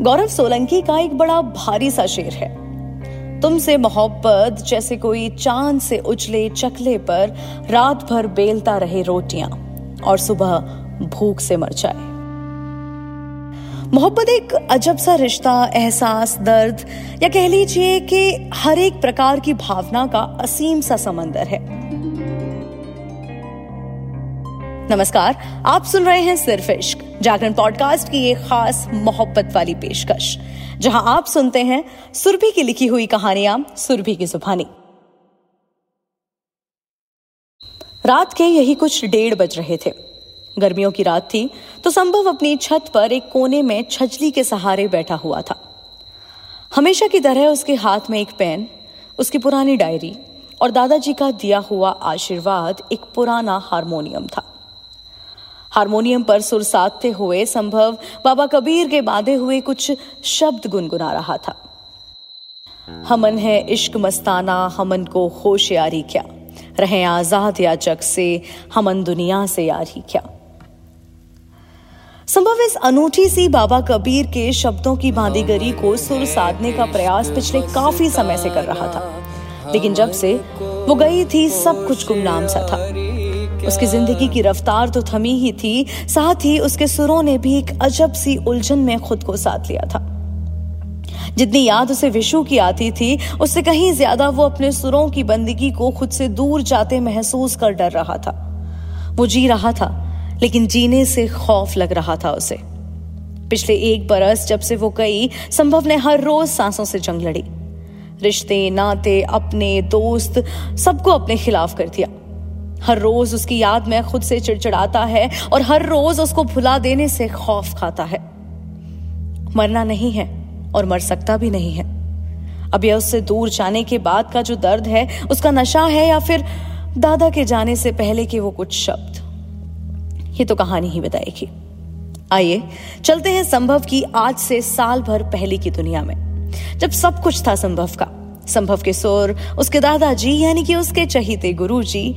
गौरव सोलंकी का एक बड़ा भारी सा शेर है। तुमसे मोहब्बत जैसे कोई चाँद से उछले चकले पर रात भर बेलता रहे रोटियाँ और सुबह भूख से मर जाए। मोहब्बत एक अजब सा रिश्ता, एहसास, दर्द, या कह लीजिए कि हर एक प्रकार की भावना का असीम सा समंदर है। नमस्कार, आप सुन रहे हैं सिर्फ़ इश्क। जागरण पॉडकास्ट की एक खास मोहब्बत वाली पेशकश, जहाँ आप सुनते हैं सुरभि की लिखी हुई कहानियाँ सुरभि की जुबानी। रात के यही कुछ डेढ़ बज रहे थे। गर्मियों की रात थी तो संभव अपनी छत पर एक कोने में छजली के सहारे बैठा हुआ था। हमेशा की तरह उसके हाथ में एक पेन, उसकी पुरानी डायरी और दादाजी का दिया हुआ आशीर्वाद एक पुराना हारमोनियम था। हारमोनियम पर सुर साधते हुए संभव बाबा कबीर के बांधे हुए कुछ शब्द गुनगुना रहा था। हमन है इश्क मस्ताना, हमन को होश यारी क्या? रहे आज़ाद या जग से, हमन दुनिया से यारी क्या? संभव इस अनूठी सी बाबा कबीर के शब्दों की बांदीगरी को सुर साधने का प्रयास पिछले काफ़ी समय से कर रहा था। लेकिन जब से वो गई थी, सब कुछ गुमनाम सा था। उसकी ज़िंदगी की रफ्तार तो थमी ही थी, साथ ही उसके सुरों ने भी एक अजब सी उलझन में खुद को साथ लिया था। जितनी याद उसे विशु की आती थी, उससे कहीं ज़्यादा वो अपने सुरों की बंदगी को खुद से दूर जाते महसूस कर डर रहा था। वो जी रहा था, लेकिन जीने से खौफ लग रहा था उसे। पिछले एक बरस जब से वो गई, संभव ने हर रोज सांसों से जंग लड़ी। रिश्ते, नाते, अपने, दोस्त, सबको अपने खिलाफ कर दिया। हर रोज उसकी याद में खुद से चिड़चिड़ाता है और हर रोज उसको भुला देने से खौफ खाता है। मरना नहीं है और मर सकता भी नहीं है। अब यह उससे दूर जाने के बाद का जो दर्द है, उसका नशा है या फिर दादा के जाने से पहले के वो कुछ शब्द? ये तो कहानी ही बताएगी। आइए, चलते हैं संभव की आज से साल भर पहले की दुनिया में। जब सब कुछ था संभव का, संभव के सुर, उसके दादाजी, यानी कि उसके चहीते गुरुजी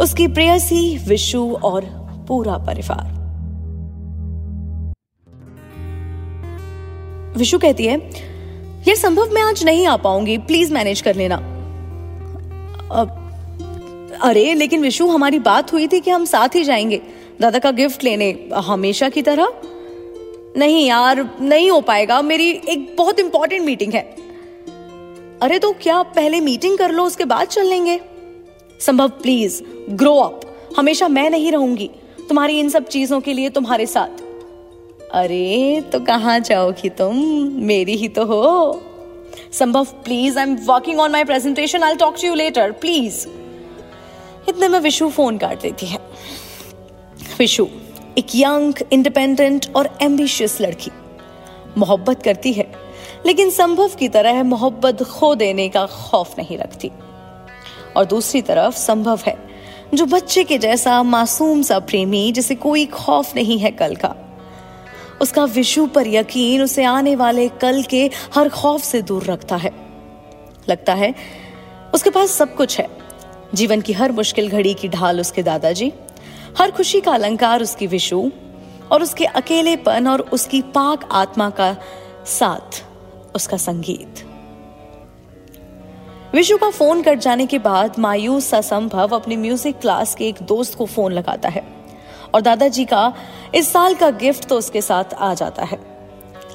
उसकी प्रेयसी विशु और पूरा परिवार। विशु कहती है, यह संभव मैं आज नहीं आ पाऊँगी, प्लीज़ मैनेज कर लेना। अरे, लेकिन विशु, हमारी बात हुई थी कि हम साथ ही जाएँगे। दादा का गिफ्ट लेने, हमेशा की तरह? नहीं यार, नहीं हो पाएगा, मेरी एक बहुत इंपॉर्टेंट मीटिंग है। अरे तो क्या पहले मीटिंग कर लो, उसके बाद चल लेंगे? संभव प्लीज़ ग्रो अप हमेशा मैं नहीं रहूँगी तुम्हारी इन सब चीज़ों के लिए तुम्हारे साथ। अरे तो कहाँ जाओगी तुम? मेरी ही तो हो। Sambhav please I am working on my presentation I talk to you later please इतने में विशु फ़ोन काट देती है। विशु, एक यंग इंडिपेंडेंट और एम्बिशियस लड़की। मोहब्बत करती है, लेकिन संभव की तरह मोहब्बत खो देने का खौफ नहीं रखती। और दूसरी तरफ़ संभव है, जो बच्चे के जैसा मासूम सा प्रेमी जिसे कोई खौफ नहीं है कल का। उसका विशु पर यकीन उसे आने वाले कल के हर खौफ से दूर रखता है। लगता है, उसके पास सब कुछ है। जीवन की हर मुश्किल घड़ी की ढाल उसके दादाजी, हर खुशी का अलंकार उसकी विशु, और उसके अकेलेपन और उसकी पाक आत्मा का साथ, उसका संगीत। विशु का फ़ोन कट जाने के बाद मायूस सा संभव अपनी म्यूज़िक क्लास के एक दोस्त को फ़ोन लगाता है। और दादाजी का इस साल का गिफ्ट तो उसके साथ आ जाता है।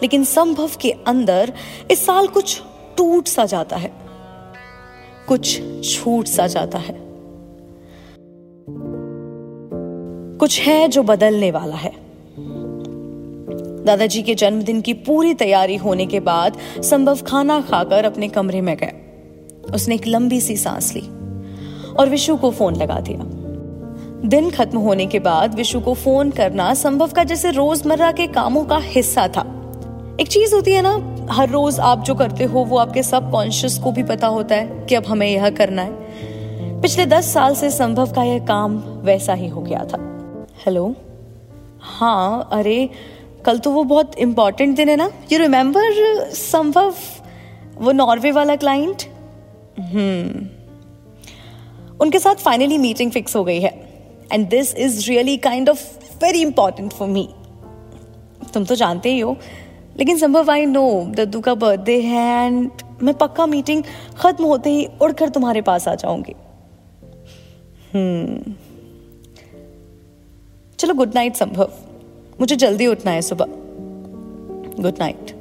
लेकिन संभव के अंदर इस साल कुछ टूट सा जाता है। कुछ छूट सा जाता है। कुछ है जो बदलने वाला है। दादाजी के जन्मदिन की पूरी तैयारी होने के बाद संभव खाना खाकर अपने कमरे में गए। उसने एक लंबी सी सांस ली और विशु को फ़ोन लगा दिया। दिन खत्म होने के बाद विशु को फ़ोन करना संभव का जैसे रोज़मर्रा के कामों का हिस्सा था। एक चीज़ होती है ना, हर रोज आप जो करते हो, वो आपके सब कॉन्शियस को भी पता होता है कि अब हमें यह करना है। पिछले दस साल से संभव का यह काम वैसा ही हो गया था। हेलो? हाँ अरे, कल तो वो बहुत इंपॉर्टेंट दिन है ना। यू रिमेम्बर संभव, वो नॉर्वे वाला क्लाइंट उनके साथ फाइनली मीटिंग फिक्स हो गई है। And this is really kind of very important for me तुम तो जानते ही हो। लेकिन संभव आई नो दद्दू का बर्थडे है एंड मैं पक्का मीटिंग खत्म होते ही उड़कर तुम्हारे पास आ जाऊँगी। हम्म। चलो गुड नाइट संभव। मुझे जल्दी उठना है सुबह। गुड नाइट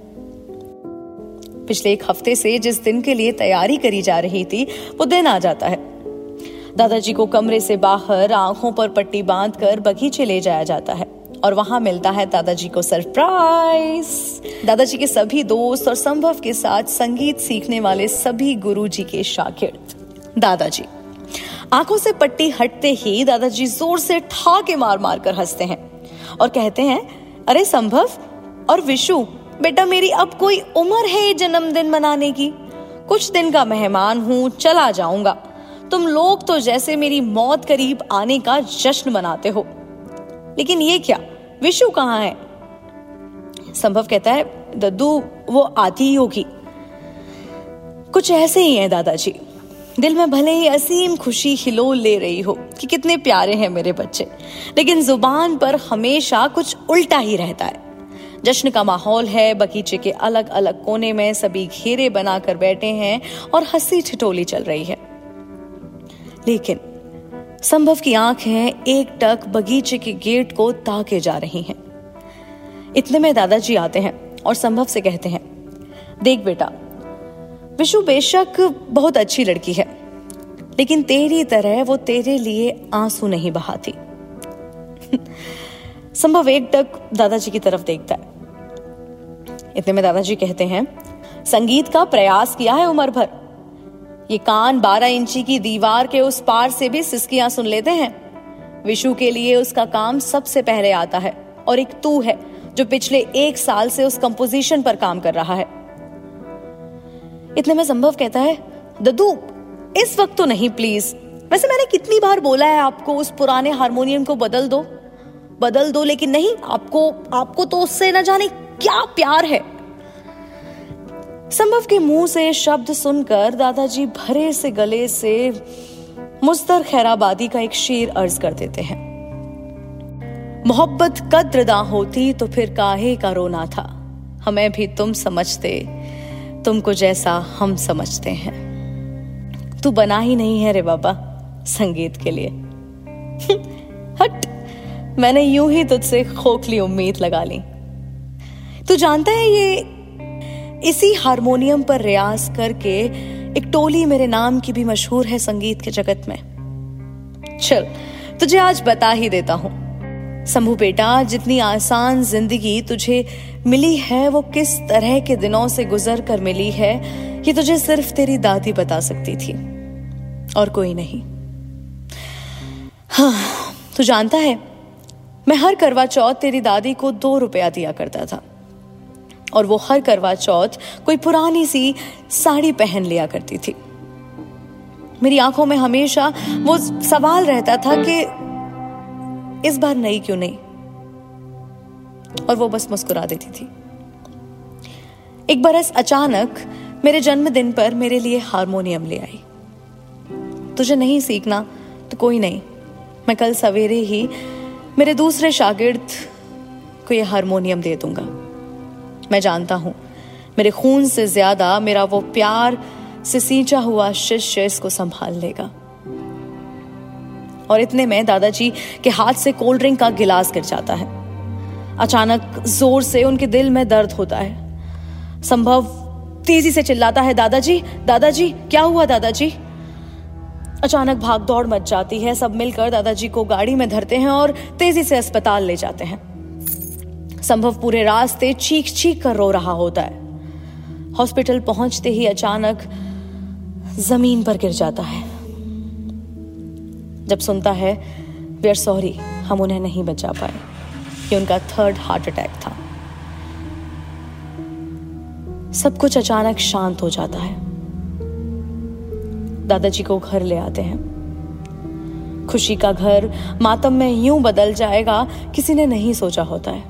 पिछले एक हफ़्ते से जिस दिन के लिए तैयारी करी जा रही थी, वो दिन आ जाता है। दादाजी को कमरे से बाहर आँखों पर पट्टी बांधकर बगीचे ले जाया जाता है और वहाँ मिलता है दादाजी को सरप्राइज़। दादाजी के सभी दोस्त और संभव के साथ संगीत सीखने वाले सभी गुरुजी के शागिर्द। दादाजी, आँखों से पट्टी हटते ही दादाजी ज़ोर से ठाके मार मार कर हँसते हैं और कहते हैं, अरे संभव और विशु बेटा मेरी अब कोई उम्र है जन्मदिन मनाने की? कुछ दिन का मेहमान हूँ, चला जाऊँगा। तुम लोग तो जैसे मेरी मौत करीब आने का जश्न मनाते हो। लेकिन ये क्या? विशु कहाँ है? संभव कहता है, दद्दू, वो आती ही होगी। कुछ ऐसे ही है दादाजी। दिल में भले ही असीम खुशी हिलो ले रही हो कि कितने प्यारे हैं मेरे बच्चे। लेकिन ज़ुबान पर हमेशा कुछ उल्टा ही रहता है। जश्न का माहौल है, बगीचे के अलग अलग कोने में सभी घेरे बनाकर बैठे हैं और हँसी ठिठोली चल रही है। लेकिन संभव की आँखें एक टक बगीचे के गेट को ताके जा रही हैं। इतने में दादाजी आते हैं और संभव से कहते हैं, देख बेटा, विशु बेशक बहुत अच्छी लड़की है, लेकिन तेरी तरह वो तेरे लिए आँसू नहीं बहाती। संभव एक टक दादाजी की तरफ़ देखता है। इतने में दादाजी कहते हैं, संगीत का प्रयास किया है उम्र भर। ये कान बारह इंची की दीवार के उस पार से भी सिस्कियाँ सुन लेते हैं। विशु के लिए उसका काम सबसे पहले आता है और एक तू है, जो पिछले एक साल से उस कंपोजिशन पर काम कर रहा है। इतने में संभव कहता है, ददू, इस वक्त तो नहीं प्लीज़ वैसे मैंने कितनी बार बोला है आपको, उस पुराने हारमोनियम को बदल दो। बदल दो, लेकिन नहीं, आपको आपको तो उससे न जाने क्या प्यार है। संभव के मुँह से शब्द सुनकर दादाजी भरे से गले से मुस्तर खैराबादी का एक शेर अर्ज़ कर देते हैं। मोहब्बत कद्रदा होती तो फिर काहे का रोना था। हमें भी तुम समझते, तुमको जैसा हम समझते हैं। तू बना ही नहीं है रे बाबा संगीत के लिए। हट। मैंने यूँ ही तुझसे खोखली उम्मीद लगा ली। तू जानता है ये इसी हारमोनियम पर रियाज करके एक टोली मेरे नाम की भी मशहूर है संगीत के जगत में। चल, तुझे आज बता ही देता हूँ। शंभू बेटा, जितनी आसान ज़िंदगी तुझे मिली है, वो किस तरह के दिनों से गुजर कर मिली है, ये तुझे सिर्फ़ तेरी दादी बता सकती थी। और कोई नहीं। हाँ तू जानता है मैं हर करवा चौथ तेरी दादी को दो रुपया दिया करता था। और वो हर करवा चौथ कोई पुरानी सी साड़ी पहन लिया करती थी। मेरी आँखों में हमेशा वो सवाल रहता था कि इस बार नई क्यों नहीं? और वो बस मुस्कुरा देती थी। एक बरस अचानक मेरे जन्मदिन पर मेरे लिए हारमोनियम ले आई। तुझे नहीं सीखना तो कोई नहीं। मैं कल सवेरे ही मेरे दूसरे शागिर्द को यह हारमोनियम दे दूँगा। मैं जानता हूँ, मेरे खून से ज़्यादा मेरा वो प्यार से सींचा हुआ शिष्य इसको संभाल लेगा। और इतने में दादाजी के हाथ से कोल्ड ड्रिंक का गिलास गिर जाता है। अचानक ज़ोर से उनके दिल में दर्द होता है। संभव तेज़ी से चिल्लाता है, दादाजी दादाजी, क्या हुआ दादाजी? अचानक भाग दौड़ मच जाती है। सब मिलकर दादाजी को गाड़ी में धरते हैं और तेज़ी से अस्पताल ले जाते हैं। संभव पूरे रास्ते चीख चीख कर रो रहा होता है। हॉस्पिटल पहुँचते ही अचानक ज़मीन पर गिर जाता है। जब सुनता है वी आर सॉरी हम उन्हें नहीं बचा पाए। कि उनका थर्ड हार्ट अटैक था। सब कुछ अचानक शांत हो जाता है। दादाजी को घर ले आते हैं। खुशी का घर मातम में यूँ बदल जाएगा, किसी ने नहीं सोचा होता है।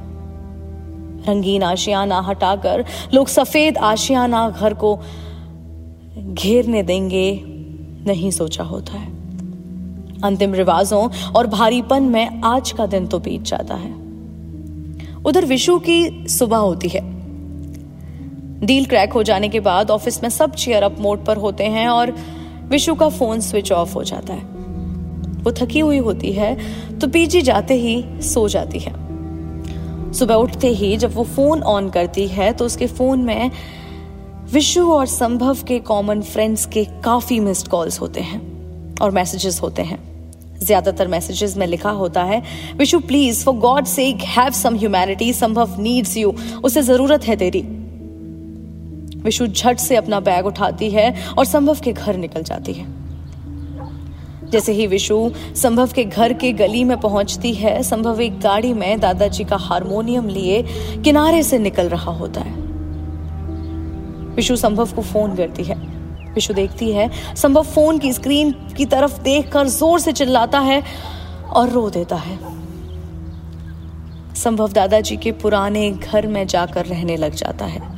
रंगीन आशियाना हटाकर लोग सफ़ेद आशियाना घर को घेरने देंगे, नहीं सोचा होता है। अंतिम रिवाजों और भारीपन में आज का दिन तो बीत जाता है। उधर विशु की सुबह होती है। डील क्रैक हो जाने के बाद ऑफ़िस में सब चेयर अप मोड पर होते हैं और विशु का फ़ोन स्विच ऑफ़ हो जाता है। वो थकी हुई होती है तो पीजी जाते ही सो जाती है। सुबह उठते ही जब वो फ़ोन ऑन करती है तो उसके फ़ोन में विशु और संभव के कॉमन फ्रेंड्स के काफ़ी मिस्ड कॉल्स होते हैं और मैसेजेस होते हैं। ज़्यादातर मैसेजेस में लिखा होता है, Vishu please for God sake have some humanity Sambhav needs you उसे ज़रूरत है तेरी। विशु झट से अपना बैग उठाती है और संभव के घर निकल जाती है। जैसे ही विशु संभव के घर के गली में पहुँचती है, संभव एक गाड़ी में दादाजी का हारमोनियम लिए किनारे से निकल रहा होता है। विशु संभव को फ़ोन करती है। विशु देखती है, संभव फ़ोन की स्क्रीन की तरफ़ देखकर ज़ोर से चिल्लाता है और रो देता है। संभव दादाजी के पुराने घर में जाकर रहने लग जाता है।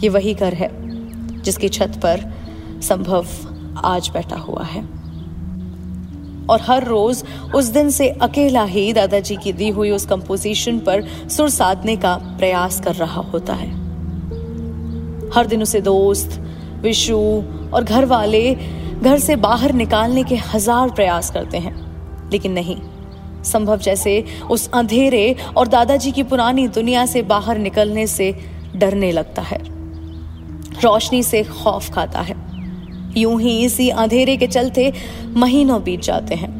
ये वही घर है, जिसकी छत पर संभव आज बैठा हुआ है। और हर रोज उस दिन से अकेला ही दादाजी की दी हुई उस कंपोजिशन पर सुर साधने का प्रयास कर रहा होता है। हर दिन उसे दोस्त, विशु और घर वाले घर से बाहर निकालने के हज़ार प्रयास करते हैं। लेकिन नहीं, संभव जैसे उस अंधेरे और दादाजी की पुरानी दुनिया से बाहर निकलने से डरने लगता है। रोशनी से खौफ खाता है। यूँ ही इसी अंधेरे के चलते महीनों बीत जाते हैं।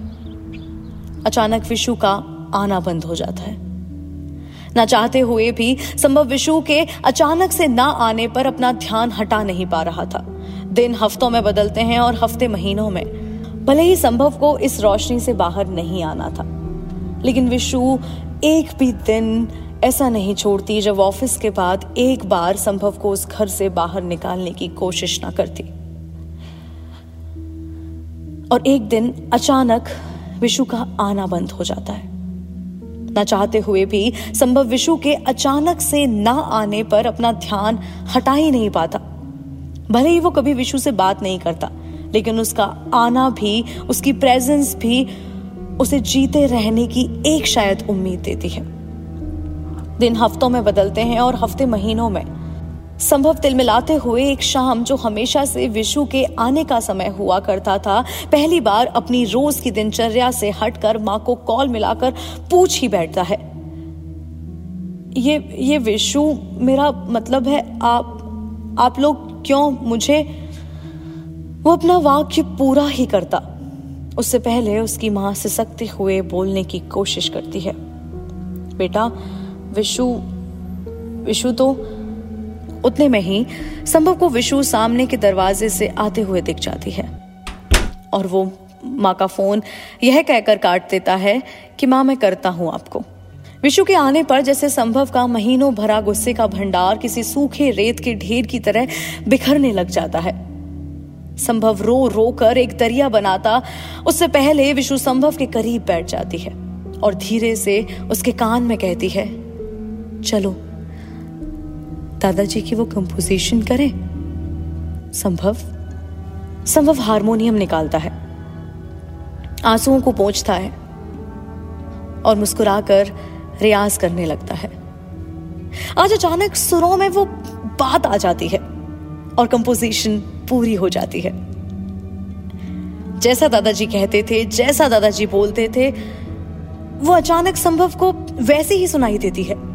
अचानक विशु का आना बंद हो जाता है। ना चाहते हुए भी संभव विशु के अचानक से ना आने पर अपना ध्यान हटा नहीं पा रहा था। दिन हफ्तों में बदलते हैं और हफ़्ते महीनों में। भले ही संभव को इस रोशनी से बाहर नहीं आना था। लेकिन विशु एक भी दिन ऐसा नहीं छोड़ती जब ऑफ़िस के बाद एक बार संभव को उस घर से बाहर निकालने की कोशिश ना करती। और एक दिन अचानक विशु का आना बंद हो जाता है। ना चाहते हुए भी संभव विशु के अचानक से ना आने पर अपना ध्यान हटा ही नहीं पाता। भले ही वो कभी विशु से बात नहीं करता, लेकिन उसका आना भी, उसकी प्रेजेंस भी, उसे जीते रहने की एक शायद उम्मीद देती है। दिन हफ्तों में बदलते हैं और हफ़्ते महीनों में। संभव तिलमिलाते हुए एक शाम जो हमेशा से विशु के आने का समय हुआ करता था, पहली बार अपनी रोज की दिनचर्या से हटकर माँ को कॉल मिलाकर पूछ ही बैठता है। ये ये विशु, मेरा मतलब है आप आप लोग क्यों मुझे, वो अपना वाक्य पूरा ही करता। उससे पहले उसकी माँ सिसकते हुए बोलने की कोशिश करती है। बेटा विशु विशु तो उतने में ही संभव को विशु सामने के दरवाजे से आते हुए दिख जाती है। और वो माँ का फ़ोन यह कहकर काट देता है कि, माँ, मैं करता हूँ आपको। विशु के आने पर जैसे संभव का महीनों भरा गुस्से का भंडार किसी सूखे रेत के ढेर की तरह बिखरने लग जाता है। संभव रो रो कर एक दरिया बनाता, उससे पहले विशु संभव के करीब बैठ जाती है और धीरे से उसके कान में कहती है चलो। दादाजी की वो कंपोजिशन करें। संभव? संभव हारमोनियम निकालता है। आंसुओं को पहुँचता है और मुस्कुराकर रियाज करने लगता है। आज अचानक सुरों में वो बात आ जाती है और कंपोजिशन पूरी हो जाती है। जैसा दादाजी कहते थे, जैसा दादाजी बोलते थे, वो अचानक संभव को वैसे ही सुनाई देती है।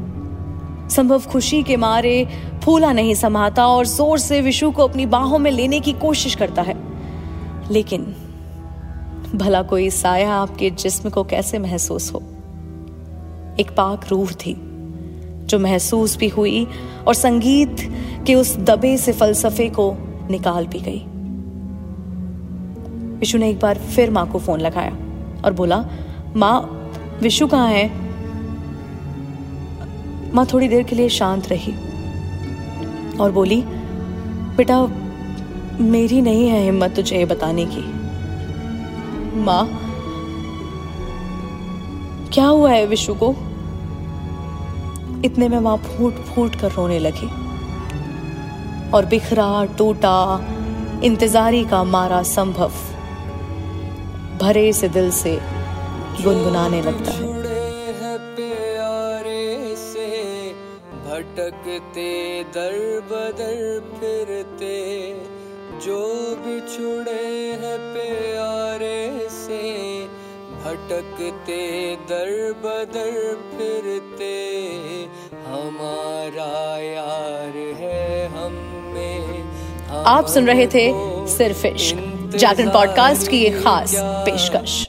संभव खुशी के मारे फूला नहीं समाता और ज़ोर से विशु को अपनी बाहों में लेने की कोशिश करता है। लेकिन भला कोई साया आपके जिस्म को कैसे महसूस हो? एक पाक रूह थी, जो महसूस भी हुई और संगीत के उस दबे से फलसफे को निकाल भी गई। विशु ने एक बार फिर माँ को फ़ोन लगाया और बोला, माँ, विशु कहाँ है? माँ थोड़ी देर के लिए शांत रही और बोली बेटा मेरी नहीं है हिम्मत तुझे ये बताने की। माँ, क्या हुआ है विशु को? इतने में माँ फूट फूट कर रोने लगी और बिखरा, टूटा, इंतजारी का मारा संभव भरे से दिल से गुनगुनाने लगता है। भटकते दर बदर फिरते जो बिछुड़े हैं प्यारे से भटकते दर बदर फिरते हमारा यार है हम में आप सुन रहे थे सिर्फ़ इश्क। जागरण पॉडकास्ट की एक खास पेशकश।